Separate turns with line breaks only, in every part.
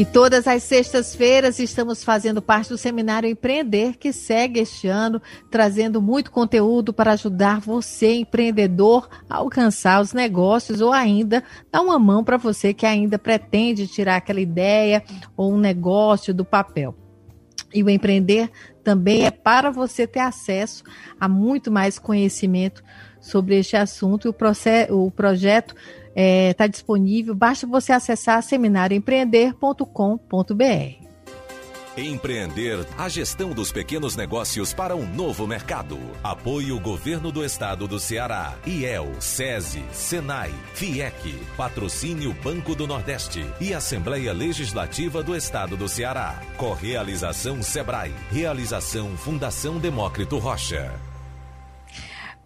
E todas as sextas-feiras estamos fazendo parte do Seminário Empreender, que segue este ano, trazendo muito conteúdo para ajudar você, empreendedor, a alcançar os negócios ou ainda dar uma mão para você que ainda pretende tirar aquela ideia ou um negócio do papel. E o empreender também é para você ter acesso a muito mais conhecimento sobre este assunto. O, processo, o projeto está é, tá disponível, basta você acessar seminarioempreender.com.br.
Empreender a gestão dos pequenos negócios para um novo mercado. Apoio Governo do Estado do Ceará, IEL, SESI, SENAI, FIEC, Patrocínio Banco do Nordeste e Assembleia Legislativa do Estado do Ceará. Correalização Sebrae. Realização Fundação Demócrito Rocha.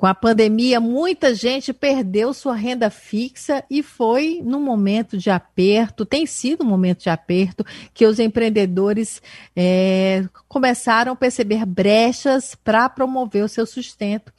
Com a pandemia, muita gente perdeu sua renda fixa e foi num momento de aperto, tem sido um momento de aperto, que os empreendedores é, começaram a perceber brechas para promover o seu sustento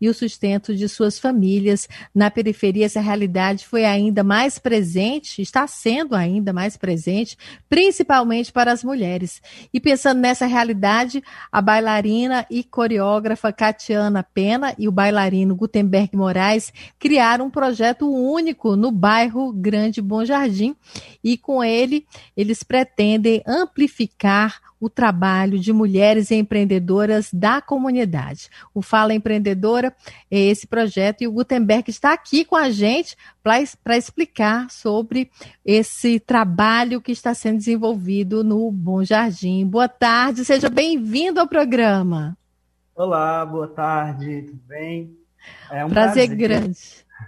e o sustento de suas famílias. Na periferia, essa realidade foi ainda mais presente, está sendo ainda mais presente, principalmente para as mulheres. E pensando nessa realidade, a bailarina e coreógrafa Catiana Pena e o bailarino Gutenberg Moraes criaram um projeto único no bairro Grande Bom Jardim e com ele eles pretendem amplificar o trabalho de mulheres empreendedoras da comunidade. O Fala Empreendedora é esse projeto e o Gutenberg está aqui com a gente para explicar sobre esse trabalho que está sendo desenvolvido no Bom Jardim. Boa tarde, seja bem-vindo ao programa.
Olá, boa tarde, tudo bem?
É um prazer, prazer grande.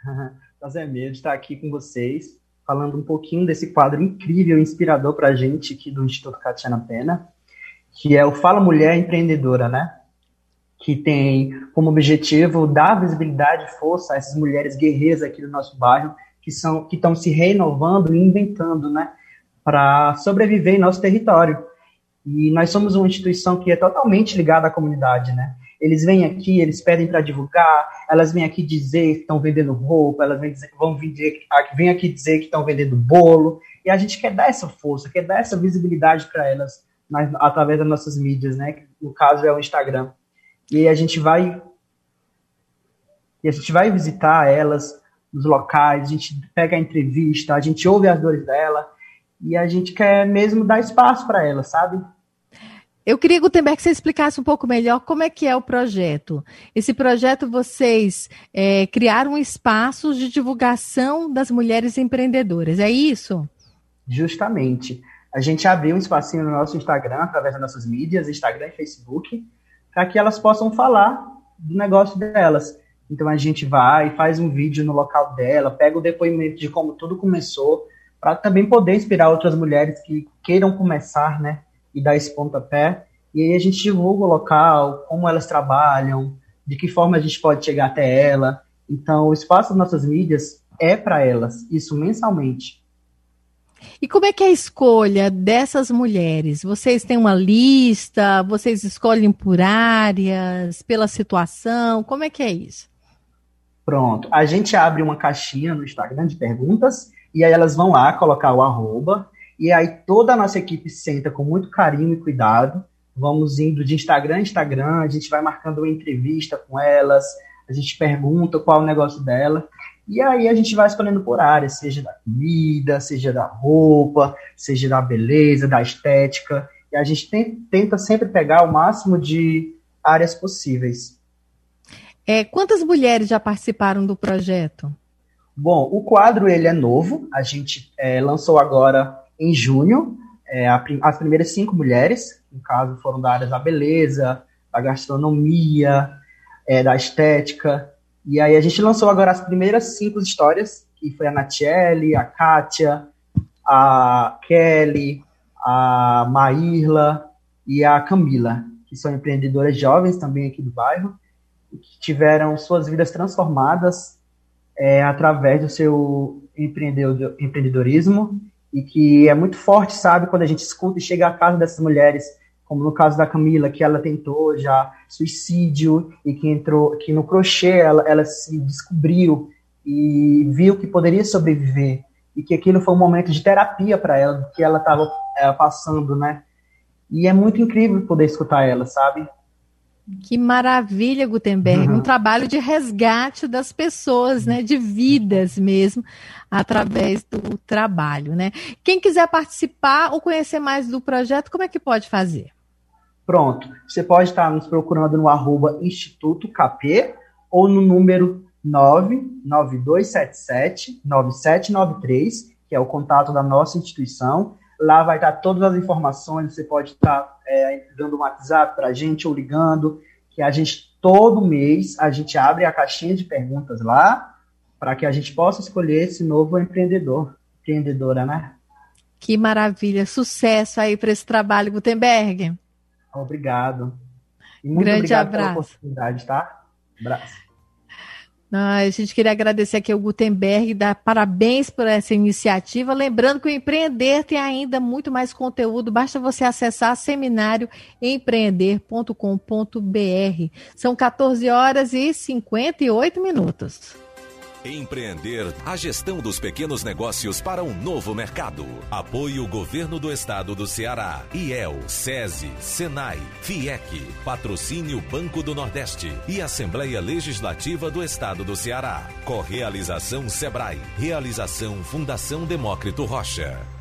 prazer mesmo estar aqui com vocês, falando um pouquinho desse quadro incrível, inspirador para a gente aqui do Instituto Catiana Pena que é o Fala Mulher Empreendedora, né? Que tem como objetivo dar visibilidade e força a essas mulheres guerreiras aqui do nosso bairro, que são que estão se renovando e inventando, né? Para sobreviver em nosso território. E nós somos uma instituição que é totalmente ligada à comunidade, né? Eles vêm aqui, eles pedem para divulgar, elas vêm aqui dizer que estão vendendo roupa, elas vêm, dizer, vão vender, vêm aqui dizer que estão vendendo bolo, e a gente quer dar essa força, quer dar essa visibilidade para elas, nas, através das nossas mídias, né? No caso é o Instagram. E a gente vai e a gente vai visitar elas nos locais, a gente pega a entrevista, a gente ouve as dores dela e a gente quer mesmo dar espaço para elas, sabe?
Eu queria, Gutenberg, que você explicasse um pouco melhor como é que é o projeto. Esse projeto, vocês é, criaram espaços de divulgação das mulheres empreendedoras, é isso?
Justamente a gente abriu um espacinho no nosso Instagram, através das nossas mídias, Instagram e Facebook, para que elas possam falar do negócio delas. Então a gente vai, faz um vídeo no local dela, pega o depoimento de como tudo começou, para também poder inspirar outras mulheres que queiram começar, né, e dar esse pontapé. E aí a gente divulga o local, como elas trabalham, de que forma a gente pode chegar até ela. Então o espaço das nossas mídias é para elas, isso mensalmente.
E como é que é a escolha dessas mulheres? Vocês têm uma lista? Vocês escolhem por áreas, pela situação? Como é que é isso?
Pronto. A gente abre uma caixinha no Instagram de perguntas e aí elas vão lá colocar o arroba e aí toda a nossa equipe senta com muito carinho e cuidado. Vamos indo de Instagram em Instagram, a gente vai marcando uma entrevista com elas, a gente pergunta qual é o negócio dela e aí a gente vai escolhendo por área, seja da comida, seja da roupa, seja da beleza, da estética. E a gente tem, tenta sempre pegar o máximo de áreas possíveis.
É, quantas mulheres já participaram do projeto?
Bom, o quadro ele é novo. A gente é, lançou agora em junho. É, a, as primeiras cinco mulheres, no caso, foram da área da beleza, da gastronomia, é, da estética. E aí a gente lançou agora as primeiras cinco histórias, que foi a Natiele, a Kátia, a Kelly, a Maírla e a Camila, que são empreendedoras jovens também aqui do bairro, que tiveram suas vidas transformadas é, através do seu empreendedorismo e que é muito forte, sabe, quando a gente escuta e chega à casa dessas mulheres como no caso da Camila, que ela tentou já suicídio e que entrou, que no crochê ela, ela se descobriu e viu que poderia sobreviver. e que aquilo foi um momento de terapia para ela, que ela estava é, passando, né? E é muito incrível poder escutar ela, sabe?
Que maravilha, Gutenberg, uhum. um trabalho de resgate das pessoas, né, de vidas mesmo, através do trabalho, né? Quem quiser participar ou conhecer mais do projeto, como é que pode fazer?
Pronto, você pode estar nos procurando no arroba Instituto KP ou no número 99277-9793, que é o contato da nossa instituição. Lá vai estar todas as informações, você pode estar é, dando um WhatsApp para a gente ou ligando, que a gente, todo mês, a gente abre a caixinha de perguntas lá, para que a gente possa escolher esse novo empreendedor, empreendedora, né?
Que maravilha, sucesso aí para esse trabalho, Gutenberg.
Obrigado. E muito
Grande
obrigado
abraço.
pela oportunidade, tá? Abraço.
Ah, a gente queria agradecer aqui ao Gutenberg, dar parabéns por essa iniciativa. Lembrando que o Empreender tem ainda muito mais conteúdo, basta você acessar seminarioempreender.com.br. São 14 horas e 58 minutos.
Empreender a gestão dos pequenos negócios para um novo mercado. Apoio Governo do Estado do Ceará, IEL, SESI, SENAI, FIEC, Patrocínio Banco do Nordeste e Assembleia Legislativa do Estado do Ceará. Correalização Sebrae. Realização Fundação Demócrito Rocha.